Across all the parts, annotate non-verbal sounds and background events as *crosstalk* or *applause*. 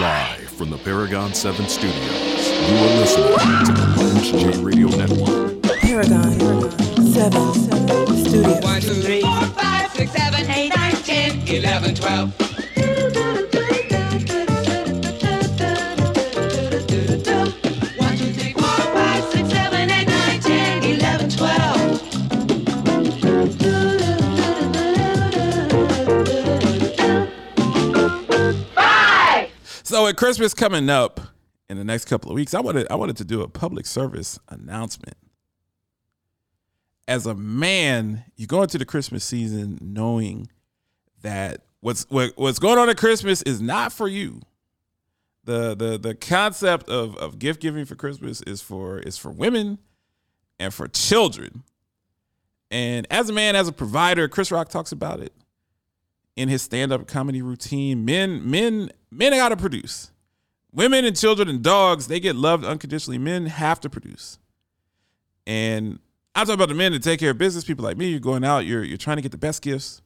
Live from the Paragon 7 studios, you are listening to the Lance J Radio Network. Paragon 7 Studios. 1, 2, 3, 4, 5, 6, 7, 8, 9, 10, 11, 12. Christmas coming up in the next couple of weeks, I wanted I wanted to do a public service announcement. As a man, you go into the Christmas season knowing that what's what, what's going on at Christmas is not for you. The the the concept of, of gift giving for Christmas is for is for women and for children. And as a man, as a provider, Chris Rock talks about it in his stand-up comedy routine. Men, men, men got to produce. Women and children and dogs, they get loved unconditionally. Men have to produce. And I'm talking about the men that take care of business. People like me, you're going out, you're you're trying to get the best gifts.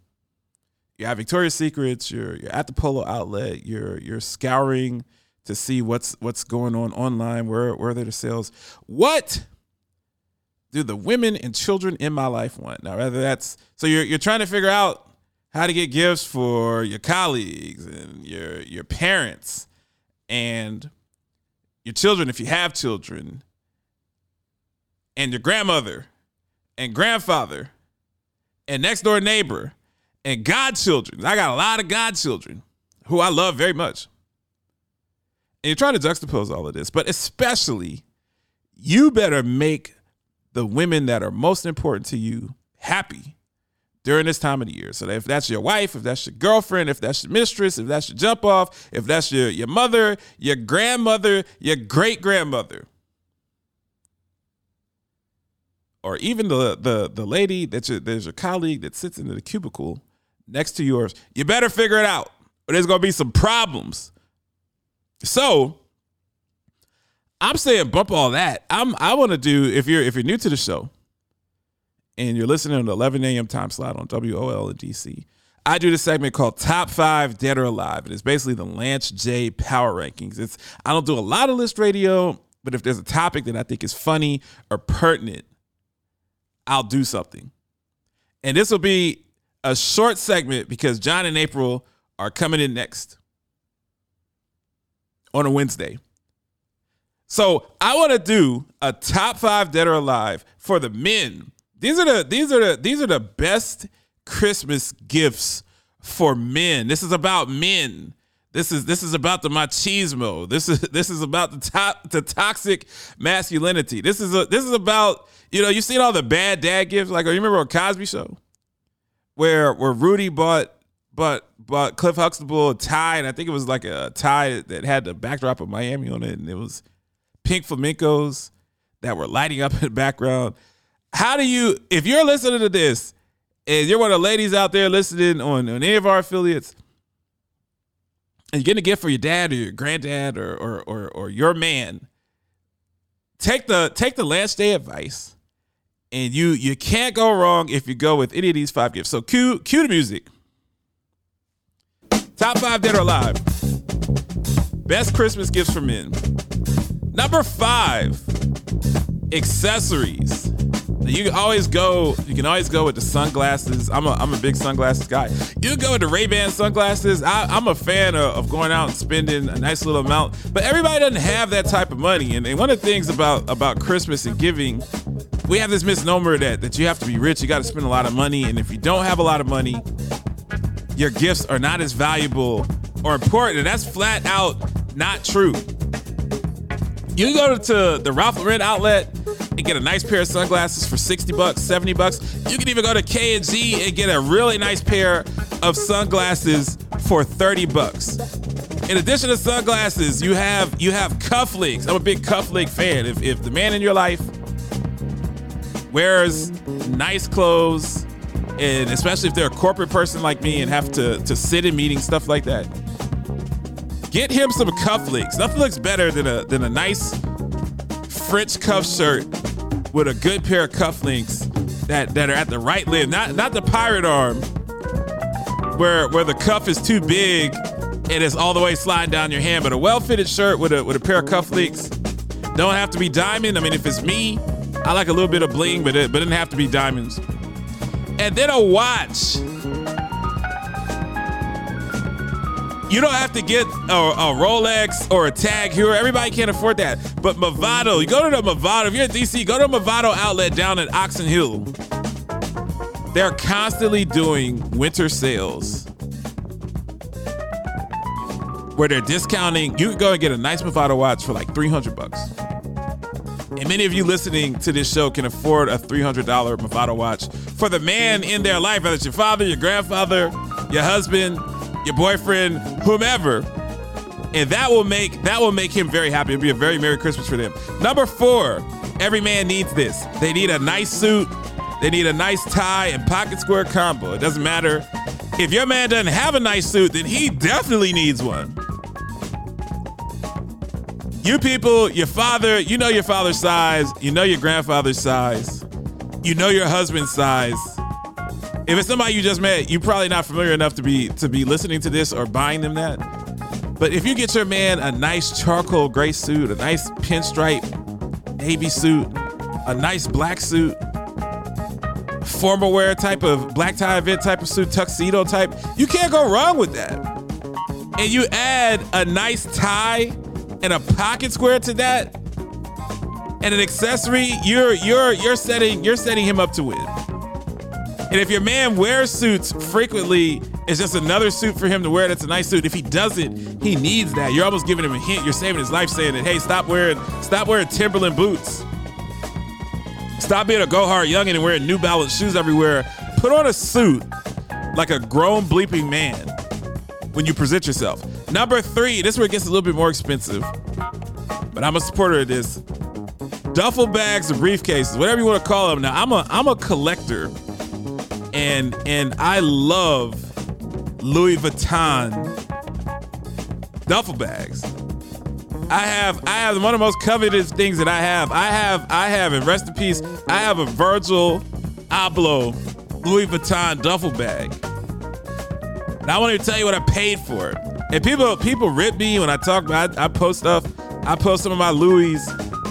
You're at Victoria's Secrets, you're you're at the Polo outlet, you're you're scouring to see what's what's going on online, where where are the sales. What do the women and children in my life want? Now, rather that's so you're you're trying to figure out how to get gifts for your colleagues and your your parents and your children if you have children and your grandmother and grandfather and next door neighbor and godchildren. I got a lot of godchildren who I love very much. And you're trying to juxtapose all of this, but especially you better make the women that are most important to you happy during this time of the year. So if that's your wife, if that's your girlfriend, if that's your mistress, if that's your jump off, if that's your your mother, your grandmother, your great grandmother, or even the the the lady that's your, there's your colleague that sits in the cubicle next to yours, you better figure it out, or there's gonna be some problems. So I'm saying bump all that. I'm I want to do if you're if you're new to the show and you're listening on the 11 a.m. time slot on WOL in DC, I do this segment called Top Five Dead or Alive, and it's basically the Lance J Power Rankings. It's I don't do a lot of list radio, but if there's a topic that I think is funny or pertinent, I'll do something. And this will be a short segment because John and April are coming in next on a Wednesday. So I want to do a top five dead or alive for the men. These are the these are the these are the best Christmas gifts for men. This is about men. This is this is about the machismo. This is *laughs* this is about the top the toxic masculinity. This is a this is about you know you've seen all the bad dad gifts like oh, you remember on Cosby Show where where Rudy bought bought bought Cliff Huxtable a tie and I think it was like a tie that had the backdrop of Miami on it and it was pink flamingos that were lighting up in the background. How do you, if you're listening to this and you're one of the ladies out there listening on, on any of our affiliates, and you're getting a gift for your dad or your granddad or or or, or your man, take the take the Lance J advice, and you you can't go wrong if you go with any of these five gifts. So cue cue the music. Top five dead or alive. Best Christmas gifts for men. Number five, accessories. You can always go. You can always go with the sunglasses. I'm a I'm a big sunglasses guy. You go with the Ray Ban sunglasses. I, I'm a fan of, of going out and spending a nice little amount. But everybody doesn't have that type of money. And, and one of the things about about Christmas and giving, we have this misnomer that that you have to be rich. You got to spend a lot of money. And if you don't have a lot of money, your gifts are not as valuable or important. And that's flat out not true. You go to the Ralph Lauren outlet and get a nice pair of sunglasses for 60 bucks, 70 bucks. You can even go to K&G and get a really nice pair of sunglasses for 30 bucks. In addition to sunglasses, you have you have cufflinks. I'm a big cufflink fan. If, if the man in your life wears nice clothes, and especially if they're a corporate person like me and have to, to sit in meetings, stuff like that, get him some cufflinks. Nothing looks better than a than a nice French cuff shirt with a good pair of cufflinks that, that are at the right length, not not the pirate arm, where where the cuff is too big and it's all the way sliding down your hand. But a well-fitted shirt with a with a pair of cufflinks don't have to be diamond. I mean, if it's me, I like a little bit of bling, but it but it doesn't have to be diamonds. And then a watch. You don't have to get a, a Rolex or a Tag Heuer. Everybody can't afford that. But Movado, you go to the Movado. If you're in DC, go to Movado outlet down at Oxon Hill. They're constantly doing winter sales where they're discounting. You can go and get a nice Movado watch for like 300 bucks. And many of you listening to this show can afford a $300 Movado watch for the man in their life, whether it's your father, your grandfather, your husband, your boyfriend, whomever. And that will make that will make him very happy. It'll be a very Merry Christmas for them. Number four, every man needs this. They need a nice suit, they need a nice tie and pocket square combo. It doesn't matter. If your man doesn't have a nice suit, then he definitely needs one. You people, your father, you know your father's size, you know your grandfather's size, you know your husband's size. If it's somebody you just met, you're probably not familiar enough to be to be listening to this or buying them that. But if you get your man a nice charcoal gray suit, a nice pinstripe navy suit, a nice black suit, formal wear type of black tie event type of suit, tuxedo type, you can't go wrong with that. And you add a nice tie and a pocket square to that and an accessory, you're you're you're setting you're setting him up to win. *laughs* And if your man wears suits frequently, it's just another suit for him to wear that's a nice suit. If he doesn't, he needs that. You're almost giving him a hint. You're saving his life saying that, hey, stop wearing stop wearing Timberland boots. Stop being a go hard youngin' and wearing New Balance shoes everywhere. Put on a suit like a grown bleeping man when you present yourself. Number three, this is where it gets a little bit more expensive, but I'm a supporter of this. Duffel bags or briefcases, whatever you want to call them. Now, I'm a I'm a collector, and and I love Louis Vuitton duffel bags. I have I have one of the most coveted things that I have. I have I have and rest in peace. I have a Virgil Abloh Louis Vuitton duffel bag. And I want to tell you what I paid for it. And people people rip me when I talk I, I post stuff. I post some of my Louis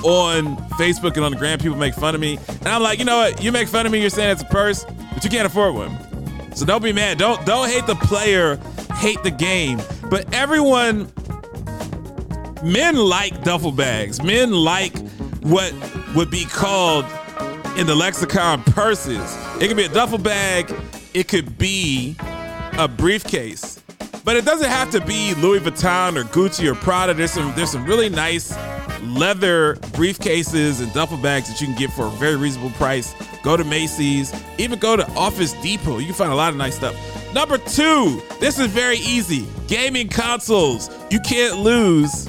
on Facebook and on the gram. People make fun of me. And I'm like, you know what? You make fun of me, you're saying it's a purse, but you can't afford one. So don't be mad. Don't don't hate the player, hate the game. But everyone men like duffel bags. Men like what would be called in the lexicon purses. It could be a duffel bag, it could be a briefcase. But it doesn't have to be Louis Vuitton or Gucci or Prada. There's some there's some really nice leather briefcases and duffel bags that you can get for a very reasonable price. Go to Macy's, even go to Office Depot. You can find a lot of nice stuff. Number two, this is very easy. Gaming consoles. You can't lose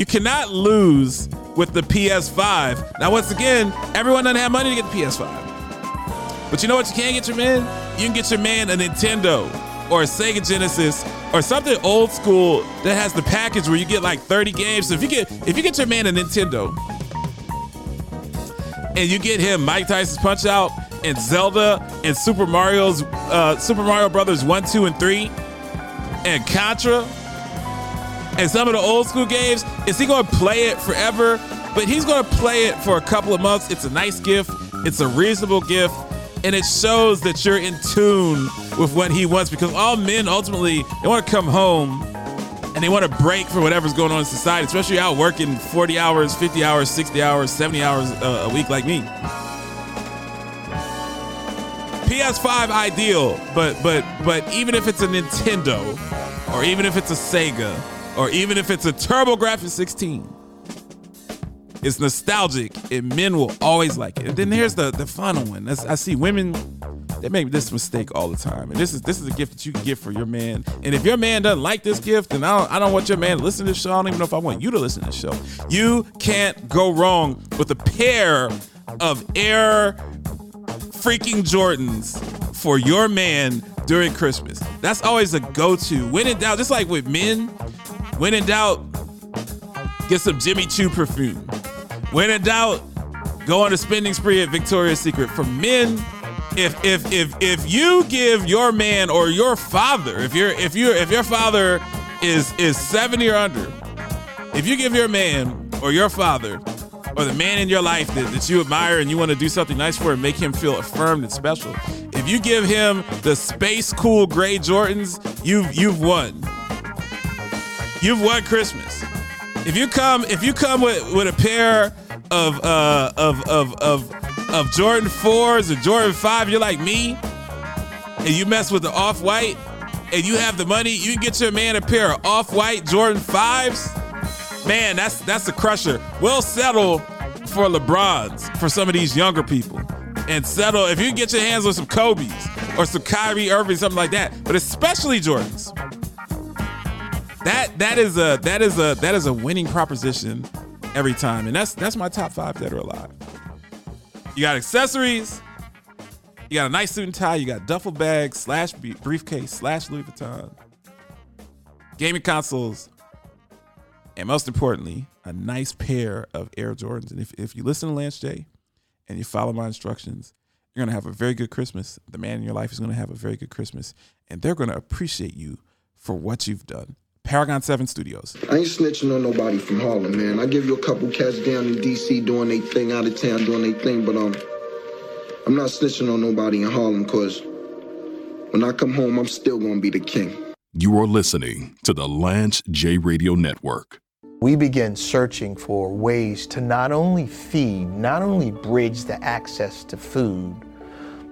you cannot lose with the PS5. Now, once again, everyone doesn't have money to get the PS5. But you know what you can get your man? You can get your man a Nintendo or a Sega Genesis or something old school that has the package where you get like 30 games. So if you get if you get your man a Nintendo and you get him Mike Tyson's Punch Out and Zelda and Super Mario's uh, Super Mario Brothers 1, 2, and 3 and Contra and some of the old school games, is he to play it forever? But he's to play it for a couple of months. It's a nice gift, it's a reasonable gift, and it shows that you're in tune with what he wants because all men ultimately they want to come home and they want to break from whatever's going on in society, especially out working 40 hours, 50 hours, 60 hours, 70 hours uh, a week like me. PS5 ideal, but but but even if it's a Nintendo or even if it's a Sega or even if it's a TurboGrafx 16, it's nostalgic and men will always like it. And then here's the the final one. That's, I see women they make this mistake all the time. And this is this is a gift that you can give for your man. And if your man doesn't like this gift, then I don't, I don't want your man to listen to this show. I don't even know if I want you to listen to this show. You can't go wrong with a pair of Air freaking Jordans for your man during Christmas. That's always a go-to. When in doubt, just like with men, when in doubt, get some Jimmy Choo perfume. When in doubt, go on a spending spree at Victoria's Secret. For men, if if if if you give your man or your father, if you're if you if your father is is 70 or under, if you give your man or your father or the man in your life that, that you admire and you want to do something nice for and make him feel affirmed and special, if you give him the space cool gray Jordans, you've you've won. You've won Christmas. If you come if you come with, with a pair of uh of of of of Jordan 4s or Jordan 5, you're like me, and you mess with the off-white and you have the money, you can get your man a pair of off-white Jordan 5s. Man, that's that's a crusher. We'll settle for LeBrons for some of these younger people. And settle if you can get your hands on some Kobe's or some Kyrie Irving, something like that. But especially Jordans. That that is a that is a that is a winning proposition every time. And that's that's my top five that are alive. You got accessories. You got a nice suit and tie. You got duffel bag slash briefcase slash Louis Vuitton. Gaming consoles. And most importantly, a nice pair of Air Jordans. And if, if you listen to Lance J and you follow my instructions, you're going to have a very good Christmas. The man in your life is going to have a very good Christmas. And they're going to appreciate you for what you've done. Paragon 7 Studios. I ain't snitching on nobody from Harlem, man. I give you a couple cats down in DC doing their thing, out of town doing their thing, but um, I'm not snitching on nobody in Harlem, cause when I come home, I'm still gonna be the king. You are listening to the Lance J Radio Network. we began searching for ways to not only feed, not only bridge the access to food,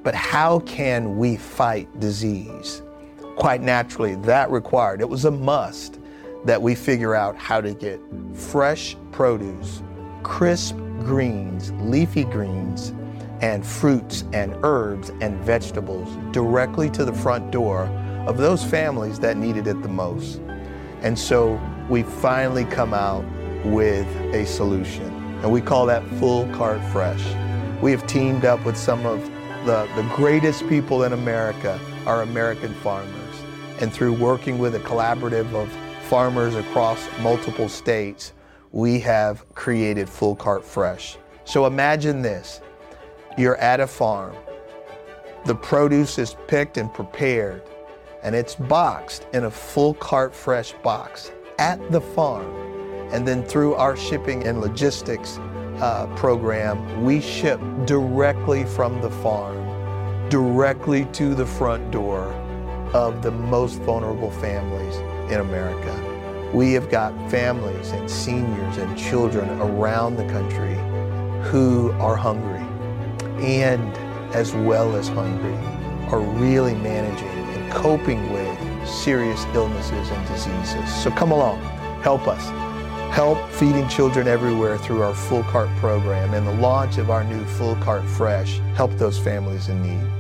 but how can we fight disease? Quite naturally, that required, it was a must that we figure out how to get fresh produce, crisp greens, leafy greens, and fruits and herbs and vegetables directly to the front door of those families that needed it the most. And so we finally come out with a solution, and we call that Full Cart Fresh. We have teamed up with some of the, the greatest people in America, our American farmers. And through working with a collaborative of farmers across multiple states, we have created Full Cart Fresh. So imagine this you're at a farm, the produce is picked and prepared, and it's boxed in a full cart fresh box at the farm. And then through our shipping and logistics uh, program, we ship directly from the farm, directly to the front door of the most vulnerable families in America. We have got families and seniors and children around the country who are hungry and as well as hungry are really managing and coping with serious illnesses and diseases. So come along, help us. Help feeding children everywhere through our Full Cart program and the launch of our new Full Cart Fresh. Help those families in need.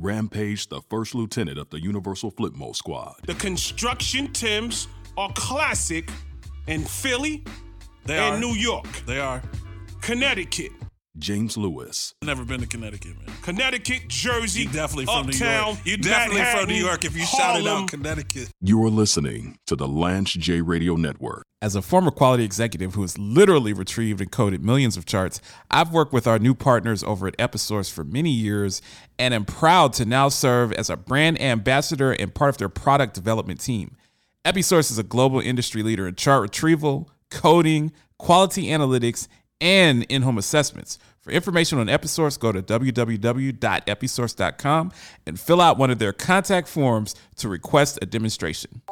Rampage, the first lieutenant of the Universal Flipmode Squad. The construction Tims are classic in Philly They and are. New York. They are. Connecticut. James Lewis. Never been to Connecticut, man. Connecticut, Jersey, You definitely from New Uptown, York. You definitely from New Manhattan, York if you shouted Harlem. out Connecticut. You are listening to the Lance J Radio Network. As a former quality executive who has literally retrieved and coded millions of charts, I've worked with our new partners over at Episource for many years and am proud to now serve as a brand ambassador and part of their product development team. Episource is a global industry leader in chart retrieval, coding, quality analytics, and in home assessments. For information on Episource, go to www.episource.com and fill out one of their contact forms to request a demonstration.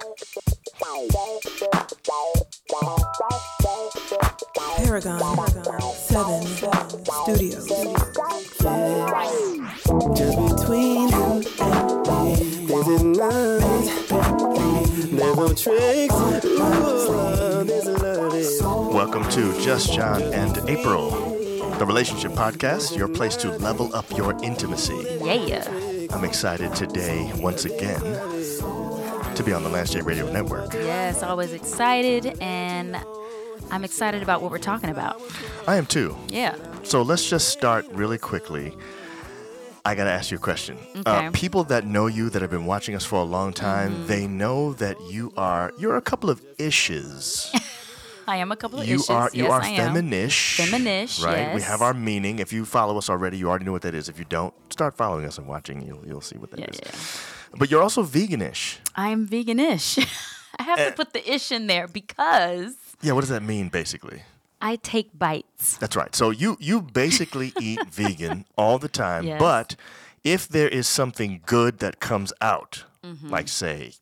Paragon 7 Studios. Just between you and me, there's a line. There's tricks. Ooh, there's a love. Welcome to Just John and April, the relationship podcast, your place to level up your intimacy. Yeah. I'm excited today, once again, to be on the Lance J Radio Network. Yes, always excited, and I'm excited about what we're talking about. I am too. Yeah. So let's just start really quickly. I gotta ask you a question. Okay. Uh, people that know you, that have been watching us for a long time, Mm-hmm. they know that you are you're a couple of ishes. *laughs* I am a couple of You issues. are you yes, are I am. feminish. Feminish, right? We have our meaning. If you follow us already, you already know what that is. If you don't, start following us and watching. You'll you'll see what that is. But you're also veganish. I am veganish. *laughs* I have Eh. to put the ish in there because Yeah. What does that mean, basically? I take bites. That's right. So you you basically *laughs* eat vegan all the time, Yes. but if there is something good that comes out, Mhm. like say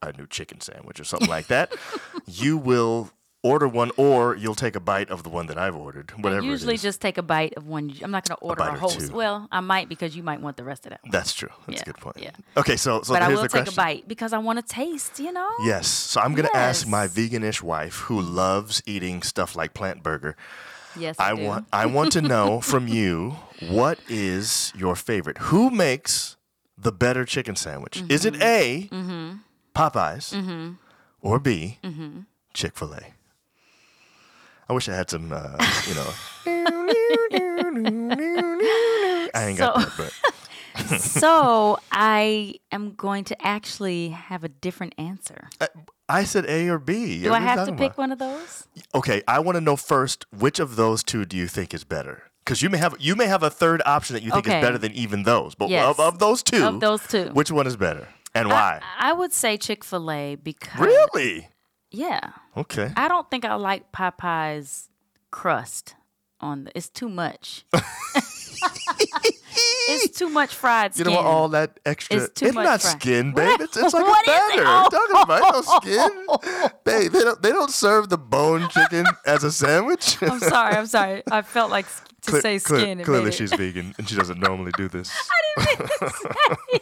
a new chicken sandwich or something like that, *laughs* you will order one or you'll take a bite of the one that I've ordered, whatever I usually just take a bite of one. I'm not going to order a, or whole. two. Well, I might because you might want the rest of that. One. That's true. That's Yeah, a good point. yeah. Okay, so so but I will the take question. a bite because I want to taste. You know. Yes. So I'm going to ask Yes. my veganish wife who loves eating stuff like plant burger. Yes, I I want I want to know *laughs* from you what is your favorite? Who makes the better chicken sandwich? Is it A, Mm-hmm. Popeyes, Mm-hmm. or B, Mm-hmm. Chick-fil-A? I wish I had some uh, you know. I ain't got So- that, but *laughs* *laughs* so I am going to actually have a different answer. I said A or B. Do What I have to pick about? one of those? Okay, I want to know first which of those two do you think is better? Because you may have you may have a third option that you think Okay. is better than even those. But Yes. of, of those two, Of those two. which one is better and why? I would say Chick Fil A because really? yeah, Okay. I don't think I like Popeye's crust on the. It's too much. *laughs* *laughs* it's too much fried You skin. don't want all that extra. It's too much not fried- skin, babe. It's, it's like What a batter. Oh. What are you talking about? No skin, *laughs* babe. They don't. They don't serve the bone chicken as a sandwich. *laughs* I'm sorry. I'm sorry. I felt like to Cle- say skin. it clearly, she's vegan and she doesn't normally do this. *laughs* I didn't mean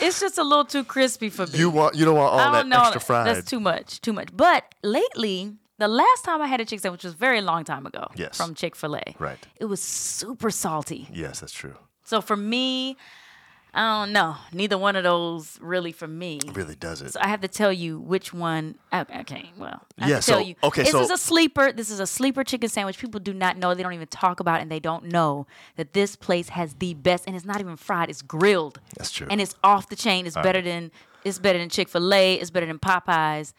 It's just a little too crispy for me. You want. You don't want all I that don't know. extra fried. That's too much. Too much. But lately, the last time I had a chick sandwich was a very long time ago. Yes. From Chick Fil A. Right. It was super salty. Yes, that's true. So for me, I don't know. Neither one of those really for me. Really does it. So I have to tell you which one. Okay, okay, well, I have Yeah, to tell so- you. okay, this so- is a sleeper. This is a sleeper chicken sandwich. People do not know. They don't even talk about it, and they don't know that this place has the best. And it's not even fried. It's grilled. That's true. And it's off the chain. It's All better right. than it's better than Chick Fil A. It's better than Popeyes.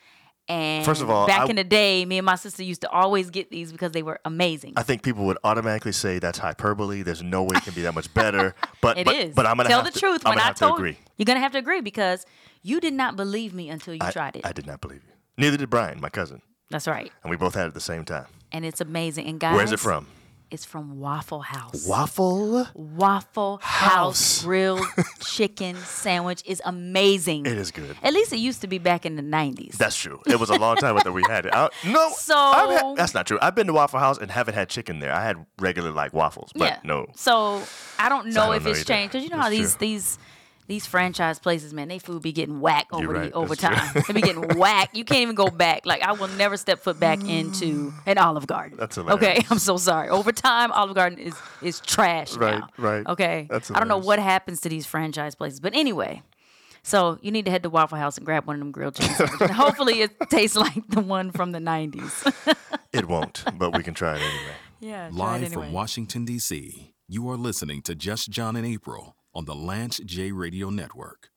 And First of all, back I- in the day, me and my sister used to always get these because they were amazing. I think people would automatically say that's hyperbole. There's no way it can be that much better. *laughs* But It but, is. but I'm gonna tell have the to, truth. I'm when gonna I have told to agree. you're gonna have to agree because you did not believe me until you I, tried it. I did not believe you. Neither did Brian, my cousin, That's right, and we both had it at the same time. and it's amazing. And guys, Where's it from? It's from Waffle House. Waffle. Waffle House. House grilled *laughs* chicken sandwich is amazing. It is good. At least it used to be back in the 90s. That's true. It was a long time after we had it. I, no, So- I've had- that's not true. I've been to Waffle House and haven't had chicken there. I had regular like waffles, but yeah. no. So I don't So I know don't if know it's either. changed because you know how these true. these these franchise places, man, they food be getting whack over You're the right. over That's time. true. they be getting *laughs* whack. You can't even go back. Like I will never step foot back into an Olive Garden. That's Okay. *laughs* I'm so sorry. Over time, Olive Garden is is trash Right, now. right. Okay. That's I don't know what happens to these franchise places, but anyway. So you need to head to Waffle House and grab one of them grilled cheese. *laughs* Hopefully, it tastes like the one from the '90s. It won't, but we can try it anyway. yeah. try it Live anyway. from Washington, D.C., you are listening to Just John and April on the Lance J Radio Network.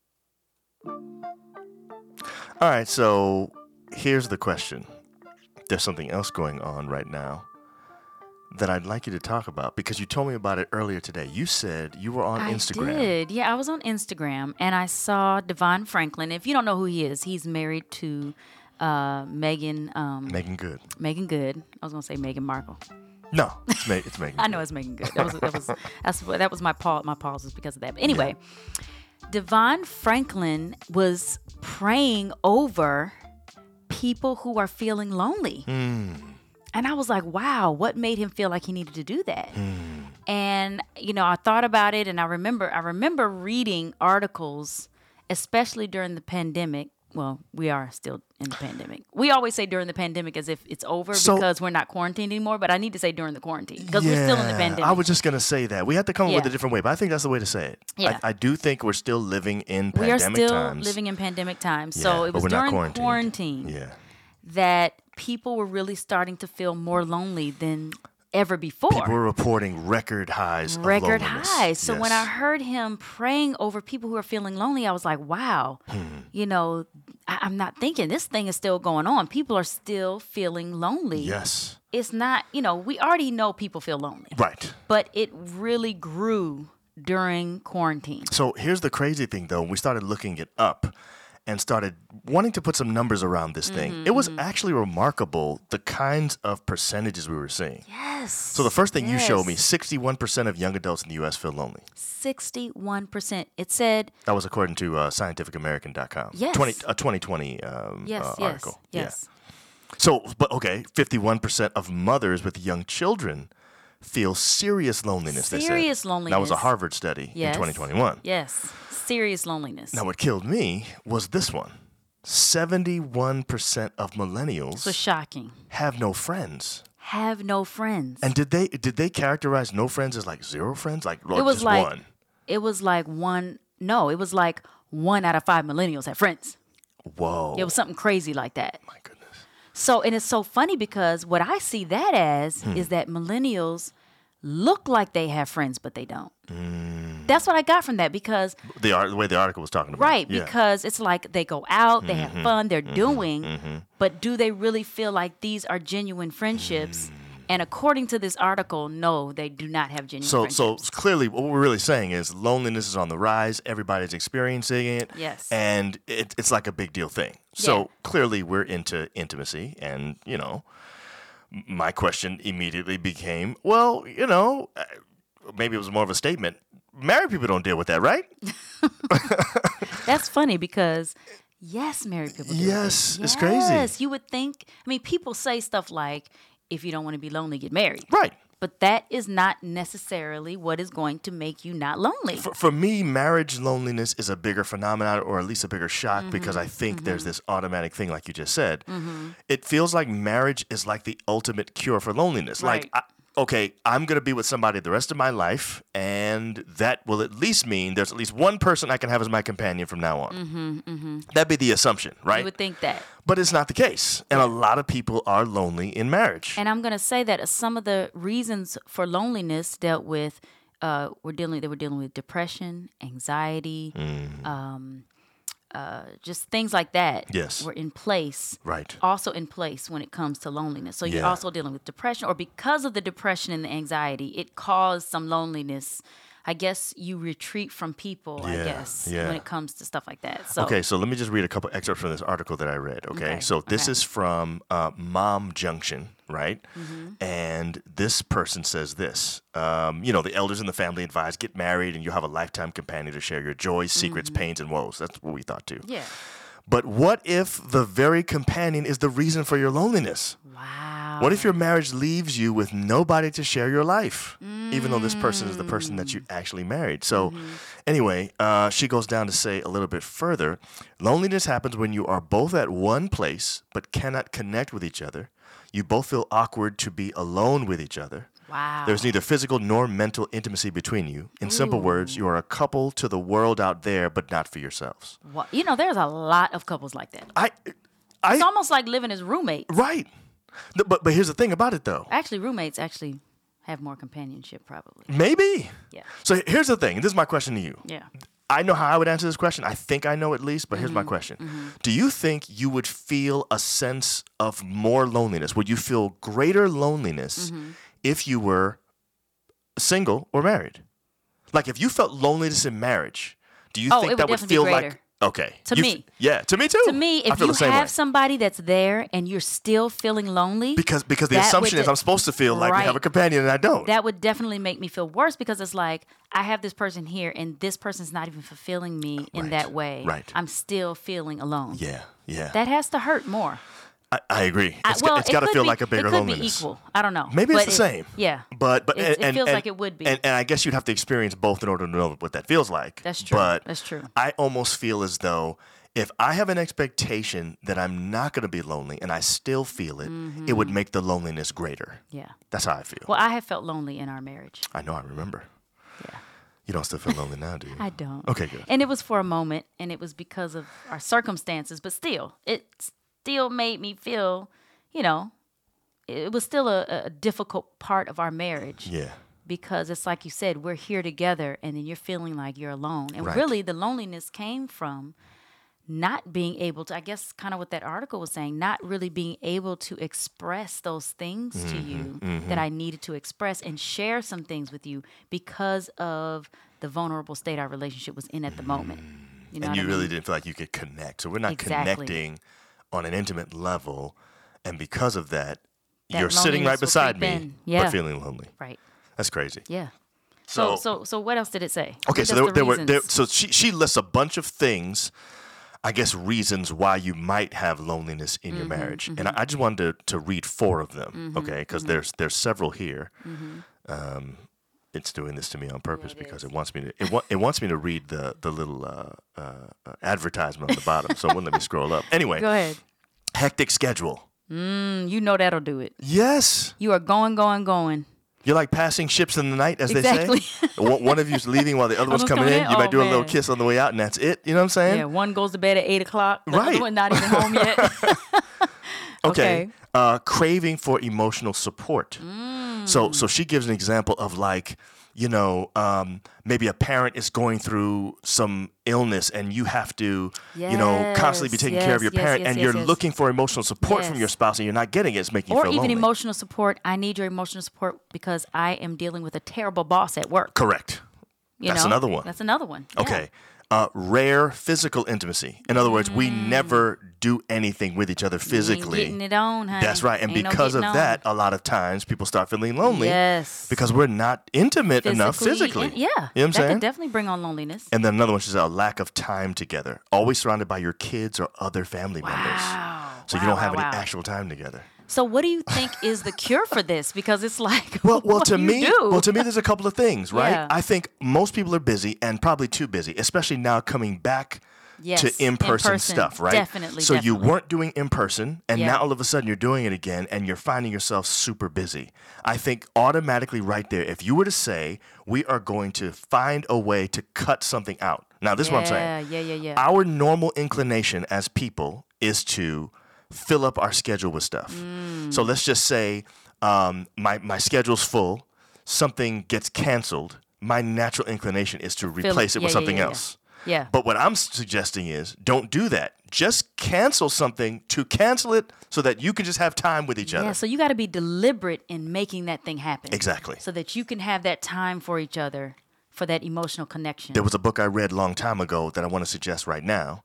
All right, so here's the question. There's something else going on right now that I'd like you to talk about because you told me about it earlier today. You said you were on I Instagram. did. Yeah, I was on Instagram and I saw DeVon Franklin. If you don't know who he is, he's married to uh, Meagan. Um, Meagan Good. Meagan Good. I was gonna say Meghan Markle. No, it's, Ma- it's Meagan. I know it's Meagan Good. *laughs* That was that was that's that was my pause. My pause was because of that. But anyway, DeVon Franklin was praying over people who are feeling lonely. Hmm. And I was like, wow, what made him feel like he needed to do that? Hmm. And you know, I thought about it and I remember I remember reading articles especially during the pandemic. Well, we are still in the pandemic. We always say during the pandemic as if it's over So- because we're not quarantined anymore, but I need to say during the quarantine because we're still in the pandemic. I was just gonna say that we had to come up with a different way, but I think that's the way to say it. Yeah. I, I do think we're still living in we are pandemic still times. living in pandemic times. Yeah, so it was during quarantine yeah, that people were really starting to feel more lonely than ever before. People were reporting record highs. of record highs. So when I heard him praying over people who are feeling lonely, I was like, wow, Hmm. you know, I- I'm not thinking this thing is still going on. People are still feeling lonely. Yes. It's not, you know, we already know people feel lonely, Right. but it really grew during quarantine. So here's the crazy thing, though. We started looking it up and started wanting to put some numbers around this thing. It was Mm-hmm. actually remarkable the kinds of percentages we were seeing. Yes. So the first thing you showed me, 61% of young adults in the U.S. feel lonely. 61%. It said, That was according to uh, scientificamerican.com. Yes. 20, a 2020 um, yes, uh, yes, article. yes. Yeah. So, but okay, 51% of mothers with young children feel serious loneliness. Serious said. That was a. Harvard study Yes. in 2021. Yes. Serious loneliness. Now, what killed me was this one 71% of millennials So shocking. have no friends. Have no friends. And did they did they characterize no friends as like zero friends? Like it was just like one? it was like one no, it was like one out of five millennials had friends. Whoa. It was something crazy like that. My goodness. So and it's so funny because what I see that as Hmm. is that millennials look like they have friends but they don't. Mm. That's what I got from that because the, art, the way the article was talking about. right Yeah. because it's like they go out, they Mhm, have fun, they're mhm, doing, mhm. but do they really feel like these are genuine friendships? And according to this article, no, they do not have genuine So, friendships. so clearly, what we're really saying is loneliness is on the rise. Everybody's experiencing it. Yes. and it, it's like a big deal thing. So clearly, we're into intimacy, and you know, my question immediately became, well, you know, uh, maybe it was more of a statement. Married people don't deal with that, right? *laughs* That's funny because yes, married people. Do Yes, it. it's crazy. Yes, you would think. I mean, people say stuff like, "If you don't want to be lonely, get married." Right. But that is not necessarily what is going to make you not lonely. For, for me, marriage loneliness is a bigger phenomenon, or at least a bigger shock, because I think there's this automatic thing, like you just said. Mhm. It feels like marriage is like the ultimate cure for loneliness. Like, I, okay, I'm going to be with somebody the rest of my life, and that will at least mean there's at least one person I can have as my companion from now on. Mm-hmm, mm-hmm. That'd be the assumption, right? You would think that. But it's not the case. And a lot of people are lonely in marriage. And I'm going to say that some of the reasons for loneliness dealt with, uh, were dealing. They were dealing with depression, anxiety, Mm. um, uh, just things like that. Yes. were in place. Right. Also in place when it comes to loneliness. So you're Yeah. also dealing with depression, or because of the depression and the anxiety, it caused some loneliness. I guess you retreat from people. I guess yeah. when it comes to stuff like that. So okay, so let me just read a couple excerpts from this article that I read. Okay, Okay, so this okay. is from uh, Mom Junction, right? Mm-hmm. And this person says this um, You know, the elders in the family advise get married and you'll have a lifetime companion to share your joys, secrets, pains, and woes. That's what we thought too. Mm-hmm. yeah. But what if the very companion is the reason for your loneliness? Wow. What if your marriage leaves you with nobody to share your life, even though this person is the person that you Mm. actually married? So, Mm-hmm. anyway, uh, she goes down to say a little bit further loneliness happens when you are both at one place but cannot connect with each other. You both feel awkward to be alone with each other. Wow. There's neither physical nor mental intimacy between you. In simple words, you are a couple to the world out there, but not for yourselves. Wha- You know, there's a lot of couples like that. I, I, it's almost like living as roommates. Right. No, But but here's the thing about it though. Actually, roommates actually have more companionship, probably. Maybe. Yeah. So here's the thing. This is my question to you. Yeah. I know how I would answer this question. I think I know at least, but here's Mm-hmm. my question. Do you think you would feel a sense of more loneliness? Would you feel greater loneliness Mm-hmm. if you were single or married? Like if you felt loneliness in marriage, do you Oh, think would that would feel like okay. To you me. yeah, to me too. To me, I if feel you the same have way. somebody that's there and you're still feeling lonely, because because the assumption would is I'm supposed to feel like we have a companion and I don't. that would definitely make me feel worse because it's like I have this person here and this person's not even fulfilling me in that way. right. I'm still feeling alone. yeah, yeah. That has to hurt more. I, I agree. I- It's, well, it's it got to feel be- like a bigger it could loneliness. Be equal. I don't know. Maybe it's But the it- same. Yeah. But but It- and, it feels and- like it would be. And, and I guess you'd have to experience both in order to know what that feels like. That's true. But That's true. I almost feel as though if I have an expectation that I'm not going to be lonely and I still feel it, it would make the loneliness greater. Mm-hmm. Yeah. That's how I feel. Well, I have felt lonely in our marriage. I know. I remember. Yeah. You don't still feel lonely now, do you? *laughs* I don't. Okay, good. And it was for a moment, and it was because of our circumstances, but still, it still made me feel, you know, it was still a, a difficult part of our marriage Yeah. because it's like you said, we're here together, and then you're feeling like you're alone. And Right. really, the loneliness came from not being able to, I guess, kind of what that article was saying, not really being able to express those things to Mm-hmm, you that I needed to express and share some things with you because of the vulnerable state our relationship was in at the moment. You know and you I really didn't feel like you could connect. So we're not Exactly. connecting on an intimate level, and because of that, That you're sitting right beside me. Yeah. but feeling lonely. Right. That's crazy. Yeah. So, So- so, so, what else did it say? Okay, so there, the there were there, so she she lists a bunch of things, I guess reasons why you might have loneliness in Mm-hmm, your marriage, and I, I just wanted to, to read four of them, Mhm, okay? Because mhm. there's there's several here. Mhm. Um, it's doing this to me on purpose because it wants me to it, wa- it wants me to read the the little uh, uh, uh, advertisement on the bottom, so it wouldn't let me *laughs* scroll up. Anyway, Go ahead. hectic schedule. Mm, you know that'll do it. Yes. You are going, going, going. You're like passing ships in the night, as Exactly. they say. *laughs* one, one of you's leaving while the other one's coming coming in. in? You might Oh, do a little kiss on the way out, and that's it. You know what I'm saying? Yeah, one goes to bed at eight o'clock. The Right. other one not even home yet. *laughs* Okay. Okay. Uh, craving for emotional support. So, Mm. so she gives an example of like, you know, um, maybe a parent is going through some illness, and you have to, you know, constantly be Yes, taking care of your yes, parent, yes, and yes, you're yes. looking for emotional support from your spouse, and you're not getting it. It's making you or feel even lonely. emotional support. I need your emotional support because I am dealing with a terrible boss at work. Correct. You That's know? another one. That's another one. Yeah. Okay. Uh, rare physical intimacy. In other words, we never do anything with each other Mm. Physically. getting it on, honey. That's right. And Ain't no because of getting on. that, a lot of times people start feeling lonely. Yes. Because we're not intimate enough physically. yeah. You know what I'm that saying? could definitely bring on loneliness. and then another one, she said, a lack of time together. Always surrounded by your kids or other family members. So you Wow, don't have wow, any wow. actual time together. So, what do you think is the cure for this? Because it's like, Well, *laughs* well, what to do you me, do? well, to me, there's a couple of things, right? Yeah. I think most people are busy and probably too busy, especially now coming back Yes, to in-person, in-person. stuff, right? Definitely, So you weren't doing in person, and Yeah. now all of a sudden you're doing it again, and you're finding yourself super busy. I think automatically, right there, if you were to say we are going to find a way to cut something out. Now, this is what I'm saying. Yeah, yeah, yeah, yeah. Our normal inclination as people is to fill up our schedule with stuff. Mm. So let's just say um, my my schedule's full, something gets canceled. My natural inclination is to Fill- replace it with yeah, something yeah, yeah. else. Yeah. But what I'm suggesting is don't do that. Just cancel something to cancel it so that you can just have time with each other. Yeah, so you got to be deliberate in making that thing happen. Exactly. So that you can have that time for each other, for that emotional connection. There was a book I read a long time ago that I want to suggest right now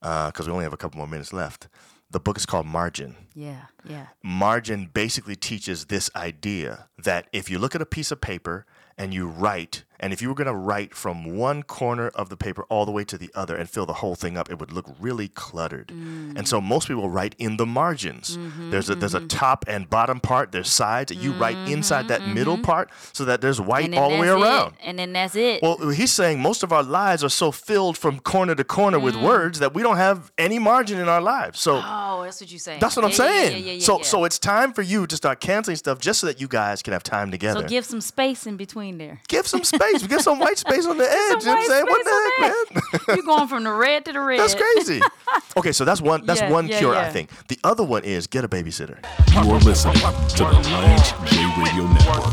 because we only have a couple more minutes left. The book is called Margin. yeah, yeah. Margin basically teaches this idea that if you look at a piece of paper and you write, and if you were going to write from one corner of the paper all the way to the other and fill the whole thing up, it would look really cluttered. And so mm. most people write in the margins. Mm-hmm, there's a there's a mm-hmm. top and bottom part. There's sides. You write mm-hmm, inside that middle part so that there's white all the way around. It. And then that's it. Well, he's saying most of our lives are so filled from corner to corner with mm. words that we don't have any margin in our lives. So oh, that's what you're saying. that's what I'm Yeah, yeah, saying. Yeah, yeah, yeah, so so it's time for you to start canceling stuff just so that you guys can have time together. So give some space in between there. Give some space. *laughs* space. Get some white space on the edge. You know what I'm saying? What the heck, man? You're going from the red to the red. That's crazy. Okay, so that's one that's yeah, one yeah, cure, yeah. I think. The other one is get a babysitter. You are listening to the Lance J Radio Network.